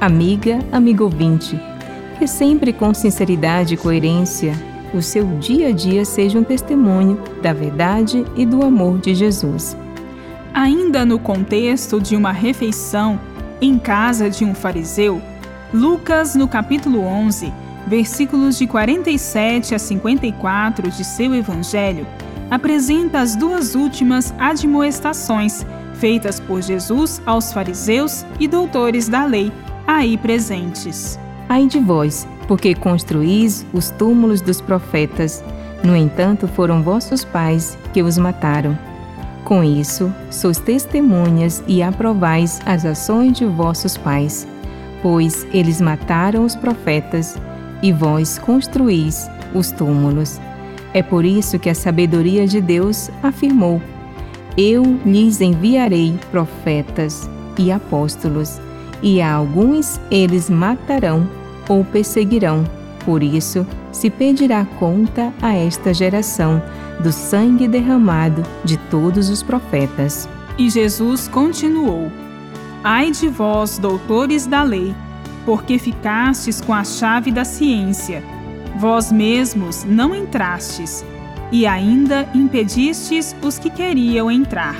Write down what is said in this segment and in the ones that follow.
amiga, amigo ouvinte, que sempre com sinceridade e coerência o seu dia a dia seja um testemunho da verdade e do amor de Jesus. Ainda no contexto de uma refeição em casa de um fariseu, Lucas, no capítulo 11, versículos de 47 a 54 de seu evangelho, apresenta as duas últimas admoestações feitas por Jesus aos fariseus e doutores da lei aí presentes. Ai de vós, porque construís os túmulos dos profetas, no entanto foram vossos pais que os mataram. Com isso, sois testemunhas e aprovais as ações de vossos pais, pois eles mataram os profetas e vós construís os túmulos. É por isso que a sabedoria de Deus afirmou: Eu lhes enviarei profetas e apóstolos e a alguns eles matarão ou perseguirão. Por isso, se pedirá conta a esta geração do sangue derramado de todos os profetas. E Jesus continuou: Ai de vós, doutores da lei, porque ficastes com a chave da ciência. Vós mesmos não entrastes, e ainda impedistes os que queriam entrar.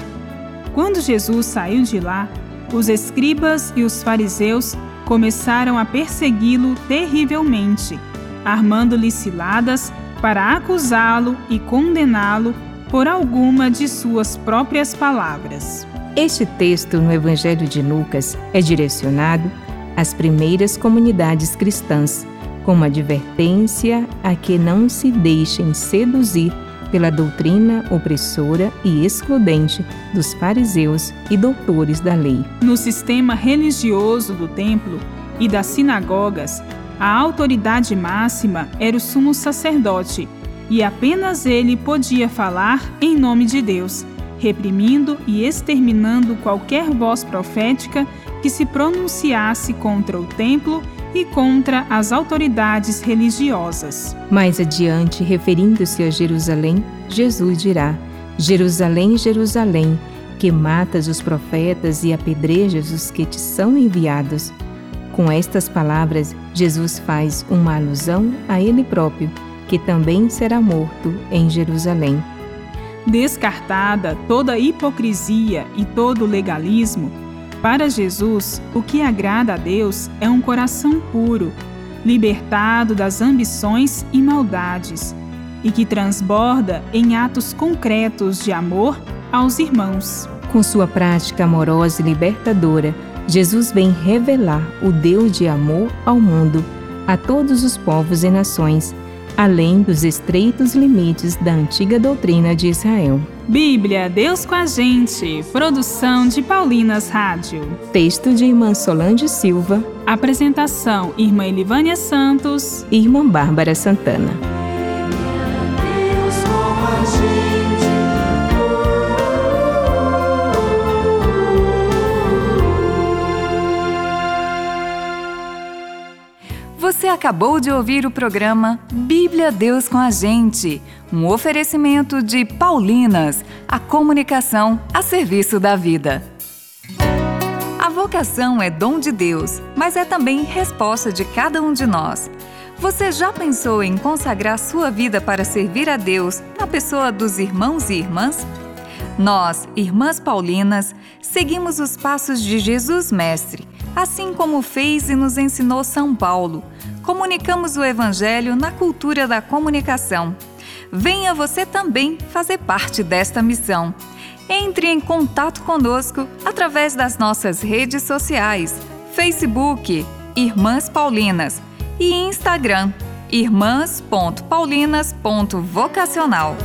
Quando Jesus saiu de lá, os escribas e os fariseus começaram a persegui-lo terrivelmente, armando-lhe ciladas para acusá-lo e condená-lo por alguma de suas próprias palavras. Este texto no Evangelho de Lucas é direcionado às primeiras comunidades cristãs, como advertência a que não se deixem seduzir pela doutrina opressora e excludente dos fariseus e doutores da lei. No sistema religioso do templo e das sinagogas, a autoridade máxima era o sumo sacerdote, e apenas ele podia falar em nome de Deus, reprimindo e exterminando qualquer voz profética que se pronunciasse contra o templo e contra as autoridades religiosas. Mais adiante, referindo-se a Jerusalém, Jesus dirá: Jerusalém, Jerusalém, que matas os profetas e apedrejas os que te são enviados. Com estas palavras, Jesus faz uma alusão a ele próprio, que também será morto em Jerusalém. Descartada toda hipocrisia e todo legalismo, para Jesus, o que agrada a Deus é um coração puro, libertado das ambições e maldades, e que transborda em atos concretos de amor aos irmãos. Com sua prática amorosa e libertadora, Jesus vem revelar o Deus de amor ao mundo, a todos os povos e nações além dos estreitos limites da antiga doutrina de Israel. Bíblia, Deus com a gente. Produção de Paulinas Rádio. Texto de Irmã Solange Silva. Apresentação: Irmã Elivânia Santos. Irmã Bárbara Santana. Você acabou de ouvir o programa Bíblia Deus com a Gente, um oferecimento de Paulinas, a comunicação a serviço da vida. A vocação é dom de Deus, mas é também resposta de cada um de nós. Você já pensou em consagrar sua vida para servir a Deus na pessoa dos irmãos e irmãs? Nós, irmãs Paulinas, seguimos os passos de Jesus Mestre, assim como fez e nos ensinou São Paulo comunicamos o Evangelho na cultura da comunicação. Venha você também fazer parte desta missão. Entre em contato conosco através das nossas redes sociais: Facebook, Irmãs Paulinas e Instagram, irmãs.paulinas.vocacional.